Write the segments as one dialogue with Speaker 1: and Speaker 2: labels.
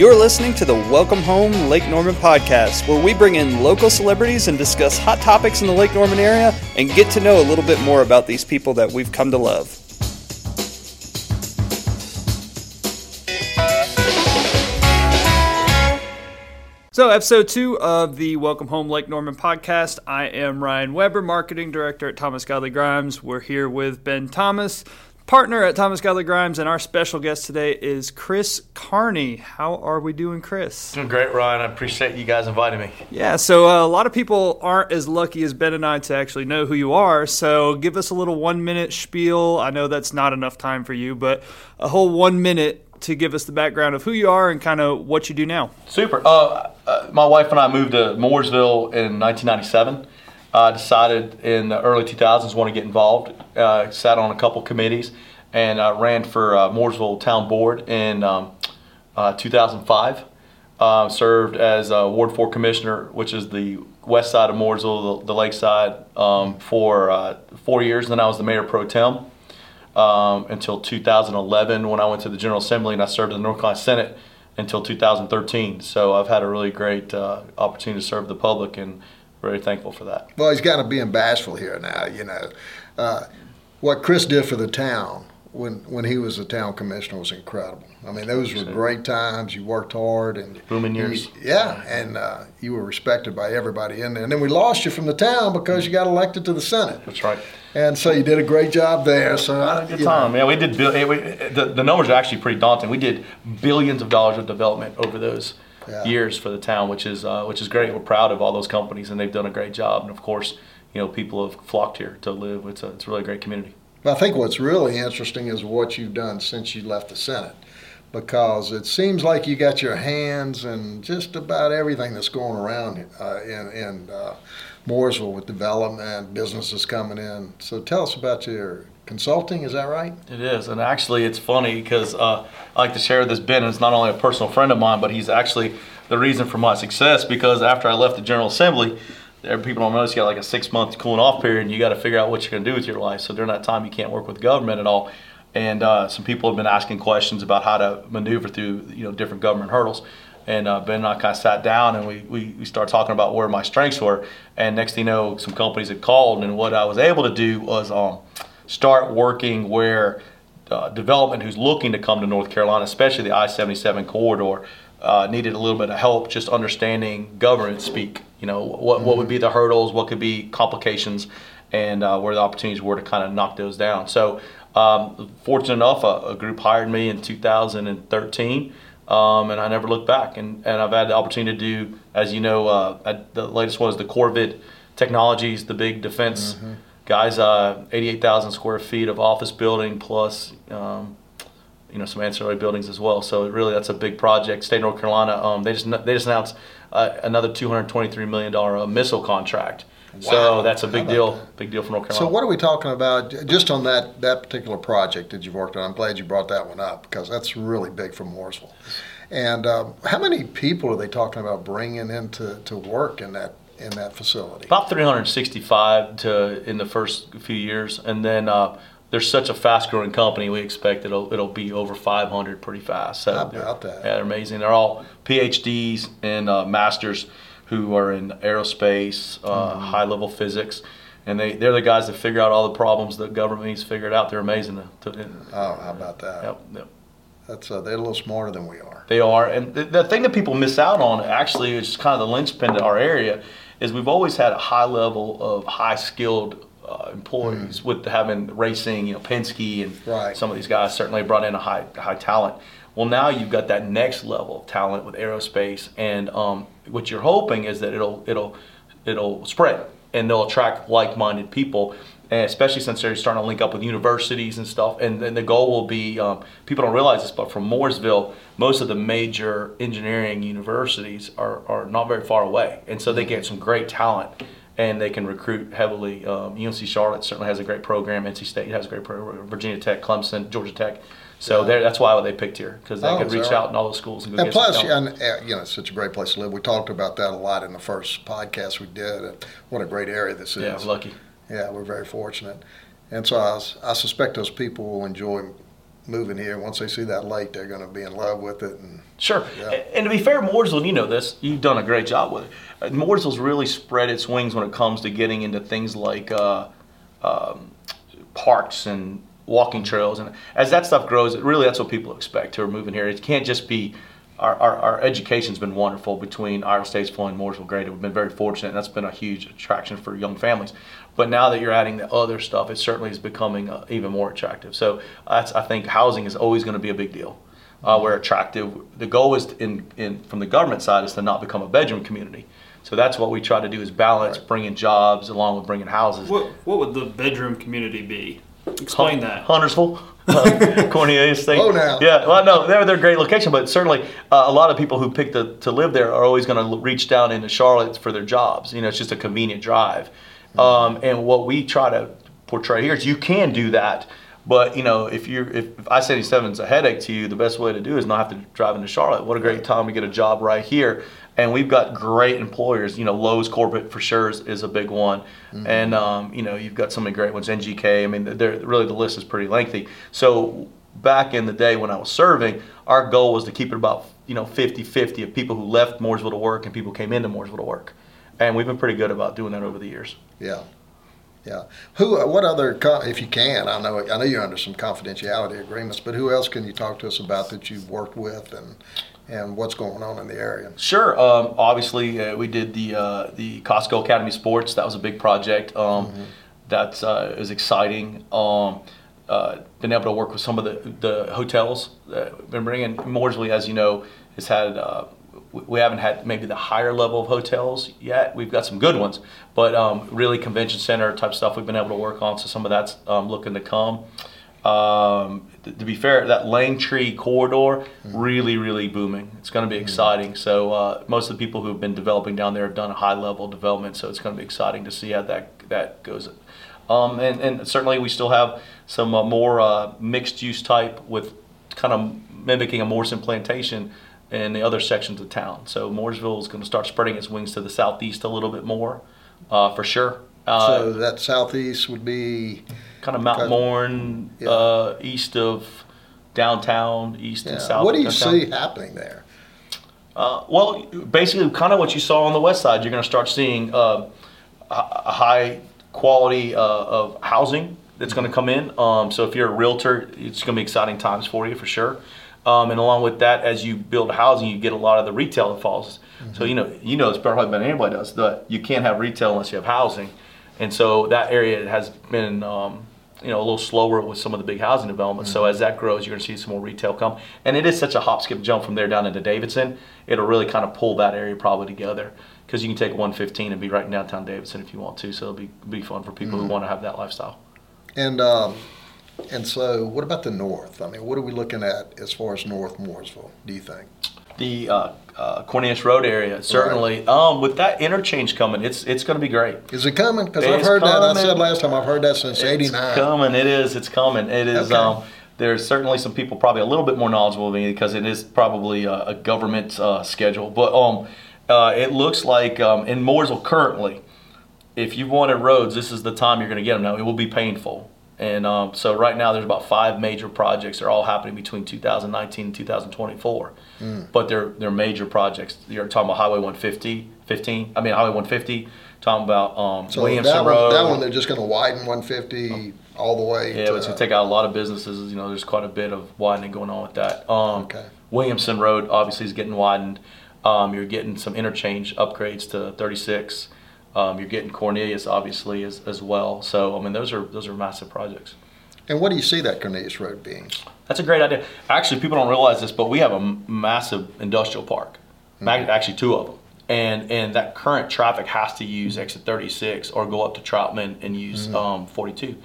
Speaker 1: You're listening to the Welcome Home Lake Norman podcast, where we bring in local celebrities and discuss hot topics in the Lake Norman area and get to know a little bit more about these people that we've come to love. So, episode two of the Welcome Home Lake Norman podcast. I am Ryan Weber, marketing director at Thomas Godley Grimes. We're here with Ben Thomas, partner at Thomas Godley Grimes, and our special guest today is Chris Carney. How are we doing, Chris?
Speaker 2: Doing great, Ryan. I appreciate you guys inviting me.
Speaker 1: Yeah, so uh, a lot of people aren't as lucky as Ben and I to actually know who you are. So give us a little one minute spiel. I know that's not enough time for you, but a whole one minute to give us the background of who you are and kind of what you do now.
Speaker 2: Super. Uh, uh, my wife and I moved to Mooresville in 1997. I decided in the early 2000s want to get involved. Uh, sat on a couple committees and uh, ran for uh, Mooresville Town Board in um, uh, 2005. Uh, served as a Ward 4 Commissioner, which is the west side of Mooresville, the, the lakeside, um, for uh, four years. Then I was the mayor pro tem um, until 2011 when I went to the General Assembly and I served in the North Carolina Senate until 2013. So I've had a really great opportunity to serve the public and very thankful for that.
Speaker 3: Well, he's got to be in Bashville here now. You know, uh, what Chris did for the town when when he was the town commissioner was incredible. I mean, those were great times. You worked hard and
Speaker 2: booming years.
Speaker 3: You, yeah, and uh, you were respected by everybody in there. And then we lost you from the town because you got elected to the Senate.
Speaker 2: That's right.
Speaker 3: And so you did a great job there. So
Speaker 2: I, good time. Know. Yeah, we did. We, the, the numbers are actually pretty daunting. We did billions of dollars of development over those yeah. years for the town, which is uh, which is great. We're proud of all those companies, and they've done a great job. And of course, you know, people have flocked here to live. It's a it's a really great community.
Speaker 3: I think what's really interesting is what you've done since you left the Senate, because it seems like you got your hands in just about everything that's going around uh, in in uh, Mooresville with development, businesses coming in. So tell us about your consulting. Is that right?
Speaker 2: It is, and actually, it's funny because uh, I like to share this. Ben is not only a personal friend of mine, but he's actually the reason for my success. Because after I left the General Assembly, there people don't notice you got like a six month cooling off period, and you got to figure out what you're going to do with your life. So during that time, you can't work with government at all. And uh, some people have been asking questions about how to maneuver through you know different government hurdles. And uh, Ben and I kind of sat down and we, we, we started talking about where my strengths were. And next thing you know, some companies had called, and what I was able to do was um, start working where uh, development who's looking to come to North Carolina, especially the I-77 corridor, uh, needed a little bit of help just understanding government speak. You know, what, mm-hmm. what would be the hurdles, what could be complications, and uh, where the opportunities were to kind of knock those down. So, um, fortunate enough, a, a, group hired me in 2013. Um, and I never looked back. And, and I've had the opportunity to do, as you know, uh, the latest one is the Corvid Technologies, the big defense mm-hmm guys, uh, 88,000 square feet of office building plus, um, you know, some ancillary buildings as well. So really, that's a big project. State of North Carolina, um, they just they just announced uh, another 223 million dollar uh, missile contract. Wow. So that's a big deal, that? big deal for North Carolina.
Speaker 3: So what are we talking about just on that that particular project that you've worked on? I'm glad you brought that one up because that's really big for Mooresville. And um, how many people are they talking about bringing into to work in that in that facility?
Speaker 2: About 365 to in the first few years, and then uh, there's such a fast-growing company. We expect it'll it'll be over 500 pretty fast.
Speaker 3: So How about that?
Speaker 2: Yeah, they're amazing. They're all PhDs and uh, masters who are in aerospace, uh, mm-hmm. high-level physics. And they, they're the guys that figure out all the problems that government needs figured out. They're amazing. To, to,
Speaker 3: oh, how about that?
Speaker 2: Yep, yep.
Speaker 3: That's uh, they're a little smarter than we are.
Speaker 2: They are, and the, the thing that people miss out on actually is kind of the linchpin to our area is we've always had a high level of high skilled uh, employees mm. with having racing, you know, Penske and right. some of these guys certainly brought in a high high talent. Well, now you've got that next level of talent with aerospace, and um, what you're hoping is that it'll it'll it'll spread and they'll attract like-minded people especially since they're starting to link up with universities and stuff. And, and the goal will be um, people don't realize this, but from Mooresville, most of the major engineering universities are, are not very far away. And so they get some great talent and they can recruit heavily. Um, UNC Charlotte certainly has a great program, NC State has a great program, Virginia Tech, Clemson, Georgia Tech. So yeah. that's why they picked here because they oh, could reach right? out in all those schools and go
Speaker 3: and plus, and, uh, you know, it's such a great place to live. We talked about that a lot in the first podcast we did. What a great area this is.
Speaker 2: Yeah, lucky
Speaker 3: yeah, we're very fortunate. And so I, I suspect those people will enjoy moving here. Once they see that lake, they're going to be in love with it. And
Speaker 2: Sure.
Speaker 3: Yeah.
Speaker 2: And to be fair, Mooresville, you know this. You've done a great job with it. Uh, Mooresville's really spread its wings when it comes to getting into things like uh, um, parks and walking trails. And as that stuff grows, it really that's what people expect who are moving here. It can't just be. Our, our, our education's been wonderful between Iredell-Statesville and Mooresville Greater. We've been very fortunate, and that's been a huge attraction for young families. But now that you're adding the other stuff, it certainly is becoming uh, even more attractive. So that's, I think housing is always going to be a big deal uh, we're attractive. The goal is in, in from the government side is to not become a bedroom community. So that's what we try to do is balance
Speaker 3: Right.
Speaker 2: bringing jobs along with bringing houses.
Speaker 1: What what would the bedroom community be? Explain that.
Speaker 2: Huntersville, uh, Cornelius State.
Speaker 3: Oh, now.
Speaker 2: Yeah, well, no, they're they're a great location, but certainly uh, a lot of people who pick the, to live there are always going to reach down into Charlotte for their jobs. You know, it's just a convenient drive. Um, and what we try to portray here is you can do that, but you know, if you're if, if I seventy seven is a headache to you, the best way to do is not have to drive into Charlotte. What a great time to get a job right here. And we've got great employers. You know, Lowe's corporate for sure is, is a big one, and um, you know you've got so many great ones. NGK. I mean, they're, really the list is pretty lengthy. So back in the day when I was serving, our goal was to keep it about you know 50-50 of people who left Mooresville to work and people came into Mooresville to work, and we've been pretty good about doing that over the years.
Speaker 3: yeah, yeah. Who? What other? If you can, I know I know you're under some confidentiality agreements, but who else can you talk to us about that you've worked with and and what's going on in the area?
Speaker 2: Sure. Um, obviously, uh, we did the uh, the Costco Academy Sports. That was a big project. Um, That uh, is exciting. Um, uh, been able to work with some of the the hotels. Uh, been bringing Mooresville, as you know, has had. We- haven't had maybe the higher level of hotels yet. We've got some good ones, but um, really convention center type stuff we've been able to work on. So some of that's um, looking to come. Um, th- to be fair, that Langtree corridor really, really booming. It's going to be exciting. So uh, most of the people who have been developing down there have done a high level development. So it's going to be exciting to see how that that goes. Um, and, and certainly we still have some uh, more uh, mixed use type with kind of mimicking a Morrison plantation in the other sections of town. So Mooresville is going to start spreading its wings to the southeast a little bit more, uh, for sure. Uh,
Speaker 3: so that southeast would be
Speaker 2: kind of Mount. Mourne,
Speaker 3: Yeah.
Speaker 2: uh, east of downtown, east
Speaker 3: yeah.
Speaker 2: and south.
Speaker 3: What do you
Speaker 2: downtown.
Speaker 3: see happening there?
Speaker 2: Uh, well, basically, kind of what you saw on the west side. You're going to start seeing uh, a a high quality uh, of housing that's going to come in. Um, so if you're a realtor, it's going to be exciting times for you for sure. Um, and along with that, as you build housing, you get a lot of the retail that falls. So you know, you know, it's probably better than anybody does that you can't have retail unless you have housing. And so that area has been, um, you know, a little slower with some of the big housing developments. So as that grows, you're going to see some more retail come. And it is such a hop, skip, jump from there down into Davidson. It'll really kind of pull that area probably together because you can take 115 and be right in downtown Davidson if you want to. So it'll be be fun for people who want to have that lifestyle.
Speaker 3: And um, and so, what about the north? I mean, what are we looking at as far as North Mooresville? Do you think?
Speaker 2: The uh, uh, Cornelius Road area certainly. Um, with that interchange coming, it's it's going to be great.
Speaker 3: Is it coming? Because I've heard that. I said last time I've heard that since
Speaker 2: It's
Speaker 3: '89.
Speaker 2: coming. It is. It's coming. It is.
Speaker 3: Okay.
Speaker 2: Um, there's certainly some people probably a little bit more knowledgeable than me because it is probably a, a government uh, schedule. But um, uh, it looks like um, in Mooresville currently, if you wanted roads, this is the time you're going to get them. Now it will be painful. And um, so right now there's about five major projects. They're all happening between 2019 and 2024. But they're they're major projects. You're talking about Highway 150, 15. I mean Highway 150. Talking about um,
Speaker 3: So
Speaker 2: Williamson
Speaker 3: that
Speaker 2: Road.
Speaker 3: one, that one, they're just going to widen 150 all the way.
Speaker 2: Yeah,
Speaker 3: to,
Speaker 2: it's gonna take out a lot of businesses. You know, there's quite a bit of widening going on with that. Um,
Speaker 3: Okay.
Speaker 2: Williamson Road obviously is getting widened. Um, you're getting some interchange upgrades to 36. Um, you're getting Cornelius obviously as, as well. So I mean, those are those are massive projects.
Speaker 3: And what do you see that Cornelius Road being?
Speaker 2: That's a great idea. Actually, people don't realize this, but we have a m- massive industrial park. Ma- Actually, two of them. And and that current traffic has to use exit 36 or go up to Troutman and use um, 42.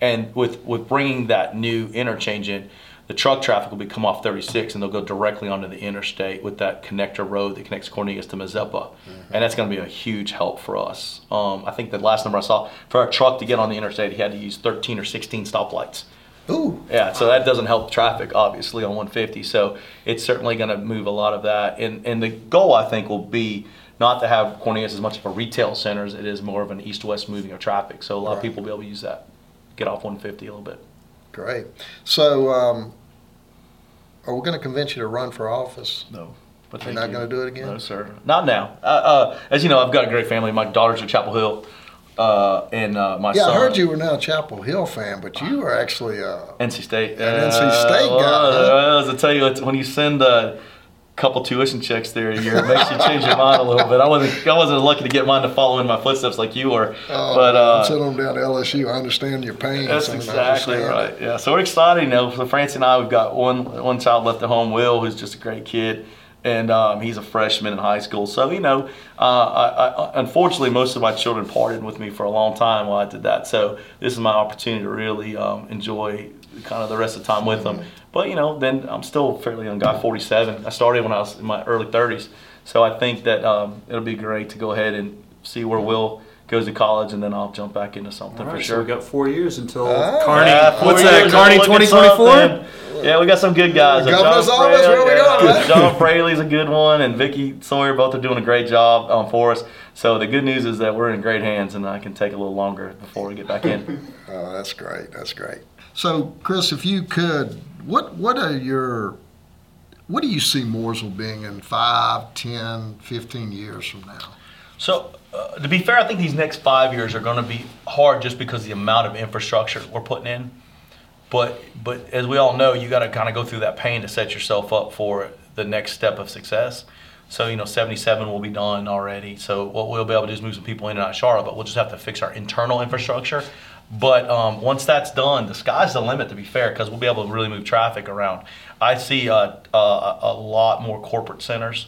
Speaker 2: And with with bringing that new interchange in, the truck traffic will be come off 36 and they'll go directly onto the interstate with that connector road that connects Cornelius to Mazeppa. And that's going to be a huge help for us. Um, I think the last number I saw for a truck to get on the interstate, he had to use 13 or 16 stoplights.
Speaker 3: Ooh,
Speaker 2: Yeah, so that doesn't help traffic, obviously, on 150. So it's certainly going to move a lot of that. And, and the goal, I think, will be not to have Cornelius as much of a retail center as it is more of an east-west moving of traffic. So a lot of people will be able to use that, get off 150 a little bit.
Speaker 3: Great. So, um, are we going to convince you to run for office?
Speaker 2: No. But
Speaker 3: You're not
Speaker 2: you.
Speaker 3: going to do it again?
Speaker 2: No, sir. Not now. Uh, uh, as you know, I've got a great family. My daughter's at Chapel Hill, uh, and uh, my
Speaker 3: Yeah,
Speaker 2: son.
Speaker 3: I heard you were now a Chapel Hill fan, but you were actually uh,
Speaker 2: NC State.
Speaker 3: An NC State guy,
Speaker 2: Well,
Speaker 3: huh?
Speaker 2: as I tell you, when you send a couple tuition checks there a year, it makes you change your mind a little bit. I wasn't, I wasn't lucky to get mine to follow in my footsteps like you were.
Speaker 3: Oh,
Speaker 2: but
Speaker 3: I'm
Speaker 2: uh,
Speaker 3: them down to LSU. I understand your pain.
Speaker 2: that's exactly right.
Speaker 3: it.
Speaker 2: Yeah, so we're excited. You know, for Francie and I, we've got one one child left at home, Will, who's just a great kid, and um, he's a freshman in high school. So you know, uh, I, I, unfortunately, most of my children parted with me for a long time while I did that. So this is my opportunity to really um, enjoy kind of the rest of the time with them. But you know, then I'm still a fairly young guy, 47. I started when I was in my early 30s. So I think that um, it'll be great to go ahead and see where Will goes to college, and then I'll jump back into something
Speaker 1: All
Speaker 2: for sure.
Speaker 1: so we got four years until
Speaker 3: Ah.
Speaker 1: Carney.
Speaker 2: Yeah, four
Speaker 1: what's that? Carney
Speaker 2: we'll look at
Speaker 1: 2024.
Speaker 2: Something. Yeah, we got some good guys. Uh,
Speaker 3: Governor's
Speaker 2: John
Speaker 3: office, where we going, man?
Speaker 2: John Fraley's a good one, and Vickie Sawyer both are doing a great job um, for us. So the good news is that we're in great hands, and I can take a little longer before we get back in.
Speaker 3: Oh, that's great. That's great. So, Chris, if you could, what what are your what do you see Mooresville being in 5, 10, 15 years from now?
Speaker 2: So, uh, to be fair, I think these next five years are going to be hard just because of the amount of infrastructure we're putting in. But, but as we all know, you got to kind of go through that pain to set yourself up for the next step of success. So, you know, 77 will be done already. So, what we'll be able to do is move some people in and out of Charlotte, but we'll just have to fix our internal infrastructure. But um, once that's done, the sky's the limit, to be fair, because we'll be able to really move traffic around. I see uh, uh, a lot more corporate centers.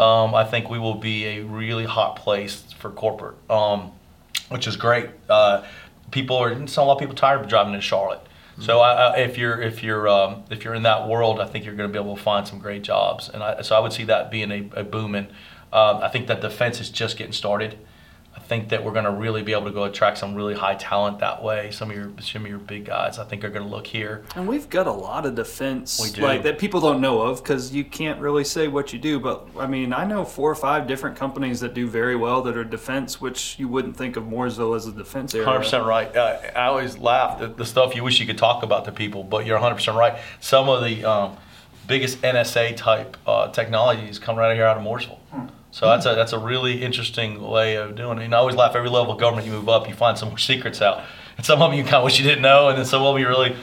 Speaker 2: Um, I think we will be a really hot place for corporate, um, which is great. Uh, people are a lot of people tired of driving in Charlotte. So I, I, if you're if you're um, if you're in that world, I think you're going to be able to find some great jobs. And I, so I would see that being a, a booming. Um, I think that defense is just getting started. I think that we're going to really be able to go attract some really high talent that way. Some of your some of your big guys, I think, are going to look here.
Speaker 1: And we've got a lot of defense like that people don't know of because you can't really say what you do. But I mean, I know four or five different companies that do very well that are defense, which you wouldn't think of Mooresville as a defense area.
Speaker 2: Hundred percent right. Uh, I always laugh at the stuff you wish you could talk about to people, but you're hundred percent right. Some of the um, biggest NSA type uh, technologies come right here out of Mooresville. So that's a that's a really interesting way of doing it. And I always laugh. Every level of government you move up, you find some more secrets out, and some of them you kind of wish you didn't know, and then some of them you really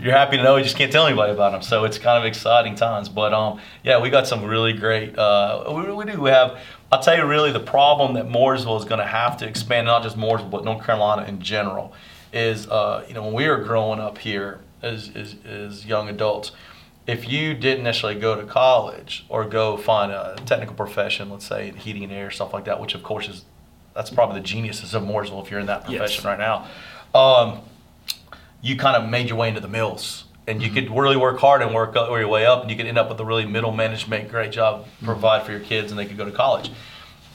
Speaker 2: you're happy to know. You just can't tell anybody about them. So it's kind of exciting times. But um, yeah, we got some really great. Uh, we, we do have. I'll tell you, really, the problem that Mooresville is going to have to expand, not just Mooresville, but North Carolina in general, is uh, you know when we were growing up here as, as as young adults, if you didn't necessarily go to college or go find a technical profession, let's say in heating and air, stuff like that, which of course is that's probably the geniuses of Mooresville if you're in that profession
Speaker 1: Yes.
Speaker 2: right now. Um, you kind of made your way into the mills and you could really work hard and work up, your way up and you could end up with a really middle management great job provide for your kids and they could go to college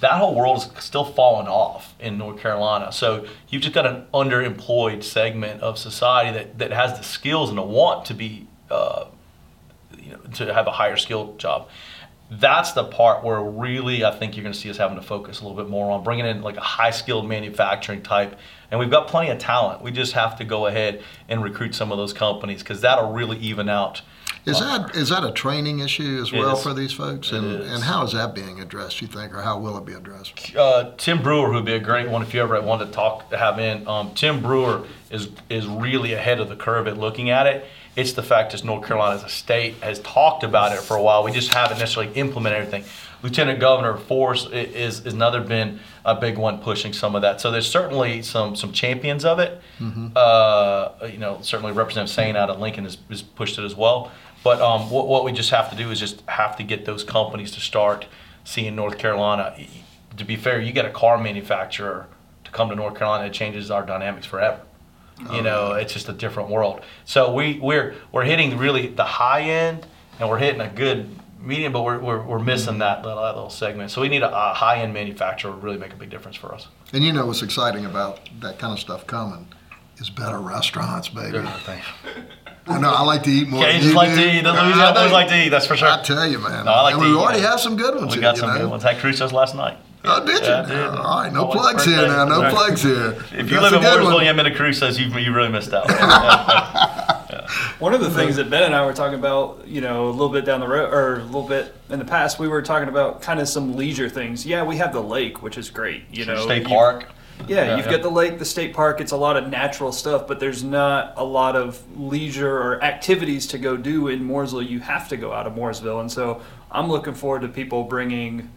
Speaker 2: that whole world is still falling off in north carolina so you've just got an underemployed segment of society that, that has the skills and the want to be uh, to have a higher skilled job that's the part where really I think you're going to see us having to focus a little bit more on bringing in like a high skilled manufacturing type. And we've got plenty of talent. We just have to go ahead and recruit some of those companies because that'll really even out.
Speaker 3: Is that is that a training issue as well for these folks? And and how is that being addressed? You think, or how will it be addressed?
Speaker 2: Uh, Tim Brewer, who'd be a great one if you ever wanted to talk to have in. Um, Tim Brewer is is really ahead of the curve at looking at it. It's the fact that North Carolina as a state has talked about it for a while. We just haven't necessarily implemented everything. Lieutenant Governor Forest is is another been a big one pushing some of that. So there's certainly some some champions of it. Uh, you know, certainly Representative Saine out of Lincoln has, has pushed it as well. But um, what, what we just have to do is just have to get those companies to start seeing North Carolina. To be fair, you get a car manufacturer to come to North Carolina, it changes our dynamics forever. You know, it's just a different world. So we we're we're hitting really the high end, and we're hitting a good medium, but we're we're, we're missing that little, that little segment. So we need a, a high end manufacturer to really make a big difference for us.
Speaker 3: And you know what's exciting about that kind of stuff coming is better restaurants, baby. I know I like to eat more.
Speaker 2: Yeah, you just like
Speaker 3: do.
Speaker 2: to eat. The
Speaker 3: I
Speaker 2: Louisiana boys like to eat. That's for sure.
Speaker 3: I tell you, man.
Speaker 2: No, I like
Speaker 3: and
Speaker 2: to
Speaker 3: we
Speaker 2: eat,
Speaker 3: already
Speaker 2: yeah.
Speaker 3: have some good ones.
Speaker 2: We
Speaker 3: here,
Speaker 2: got some
Speaker 3: know?
Speaker 2: good ones. Had Crusoe's last night.
Speaker 3: Oh, did you?
Speaker 2: Yeah, I did.
Speaker 3: All right, no plugs here now. No plugs here.
Speaker 2: If you
Speaker 3: That's
Speaker 2: live in Mooresville you haven't been to Crusoe's, you you really missed out.
Speaker 1: One of the uh-huh. things that Ben and I were talking about, you know, a little bit down the road, or a little bit in the past, we were talking about kind of some leisure things. Yeah, we have the lake, which is great. You know,
Speaker 2: State
Speaker 1: you-
Speaker 2: park.
Speaker 1: Yeah,
Speaker 2: Yeah,
Speaker 1: you've
Speaker 2: yeah.
Speaker 1: got the lake, the state park. It's a lot of natural stuff, but there's not a lot of leisure or activities to go do in Mooresville. You have to go out of Mooresville, and so I'm looking forward to people bringing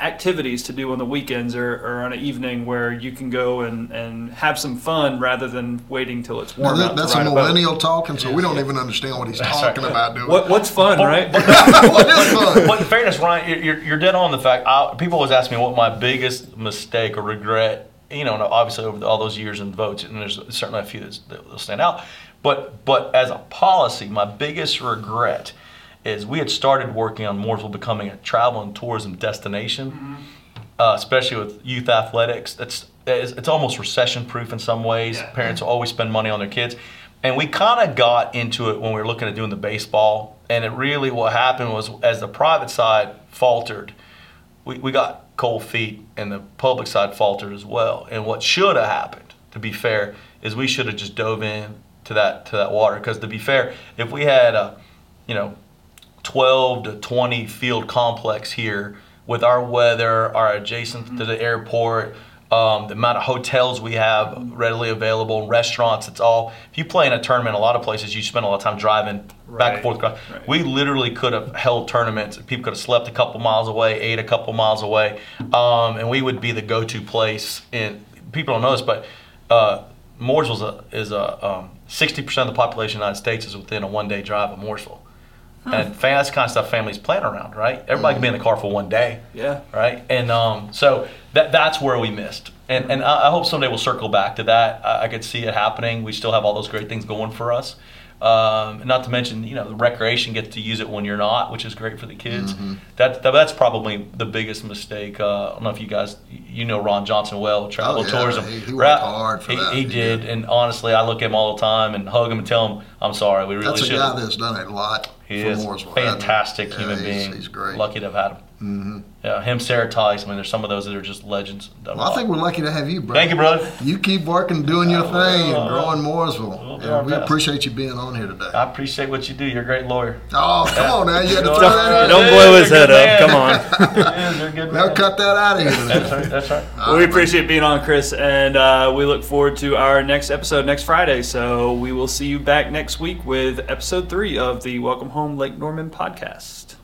Speaker 1: activities to do on the weekends or, or on an evening where you can go and, and have some fun rather than waiting till it's
Speaker 3: Now,
Speaker 1: warm
Speaker 3: that- that's a
Speaker 1: ride boat.
Speaker 3: millennial talking, so we don't even understand what he's talking about doing.
Speaker 1: What, what's fun, right?
Speaker 3: what is fun?
Speaker 2: But in fairness, Ryan, you're- you're, you're dead on the fact. I, people always ask me what my biggest mistake or regret. You know, and obviously over the, all those years in votes, and there's certainly a few that's- that will stand out. But but as a policy, my biggest regret is we had started working on Mooresville becoming a travel and tourism destination, uh, especially with youth athletics. That's it's, it's almost recession proof in some ways.
Speaker 1: Yeah.
Speaker 2: Parents will always spend money on their kids. And we kind of got into it when we were looking at doing the baseball. And it really, what happened was as the private side faltered, we, we got cold feet and the public side faltered as well. And what should have happened, to be fair, is we should have just dove in to that to that water. Because to be fair, if we had a, you know, 12 to 20 field complex here with our weather, our adjacent to the airport, um, the amount of hotels we have readily available, restaurants, it's all. If you play in a tournament, a lot of places you spend a lot of time driving back and forth. across.
Speaker 1: right.
Speaker 2: We literally could have held tournaments. People could have slept a couple miles away, ate a couple miles away, um, and we would be the go-to place. And people don't know this, but uh, Mooresville is a, is a um, 60% of the population of the United States is within a one-day drive of Mooresville. And fa- that's the kind of stuff families plan around, right? Everybody can be in the car for one day,
Speaker 1: yeah.
Speaker 2: right? And um, so that that's where we missed. And, and I, I hope someday we'll circle back to that. I, I could see it happening. We still have all those great things going for us. Um, not to mention, you know, the recreation gets to use it when you're not, which is great for the kids. That, that that's probably the biggest mistake. Uh, I don't know if you guys, you know, Ron Johnson well, travel
Speaker 3: Oh, yeah.
Speaker 2: tourism.
Speaker 3: He- he worked hard for
Speaker 2: he,
Speaker 3: that.
Speaker 2: He
Speaker 3: He
Speaker 2: did,
Speaker 3: did.
Speaker 2: and honestly, I look at him all the time and hug him and tell him, "I'm sorry, we really
Speaker 3: That's a
Speaker 2: should."
Speaker 3: guy that's done a lot
Speaker 2: He
Speaker 3: for
Speaker 2: is
Speaker 3: Mooresville.
Speaker 2: fantastic human
Speaker 3: Yeah, he's-
Speaker 2: being.
Speaker 3: He's great.
Speaker 2: Lucky to have had him. Mm-hmm. Yeah, him, Sarah Tice. I mean, there's some of those that are just legends.
Speaker 3: Well, I think we're lucky to have you, brother.
Speaker 2: Thank you, brother.
Speaker 3: You keep working, doing your thing,
Speaker 2: Uh,
Speaker 3: and growing
Speaker 2: we'll
Speaker 3: Mooresville. And we
Speaker 2: best.
Speaker 3: appreciate you being on here today.
Speaker 2: I appreciate what you do. You're a great lawyer.
Speaker 3: Oh, come on now. You had to
Speaker 2: Don't-
Speaker 3: throw that in.
Speaker 1: Don't blow
Speaker 2: you're
Speaker 1: his head up.
Speaker 2: man.
Speaker 1: Come on.
Speaker 2: Yeah, you're a good
Speaker 3: Now cut that out of here.
Speaker 2: That's right. That's right.
Speaker 1: Well, we appreciate being on, Chris, and uh, we look forward to our next episode next Friday. So we will see you back next week with episode three of the Welcome Home Lake Norman podcast.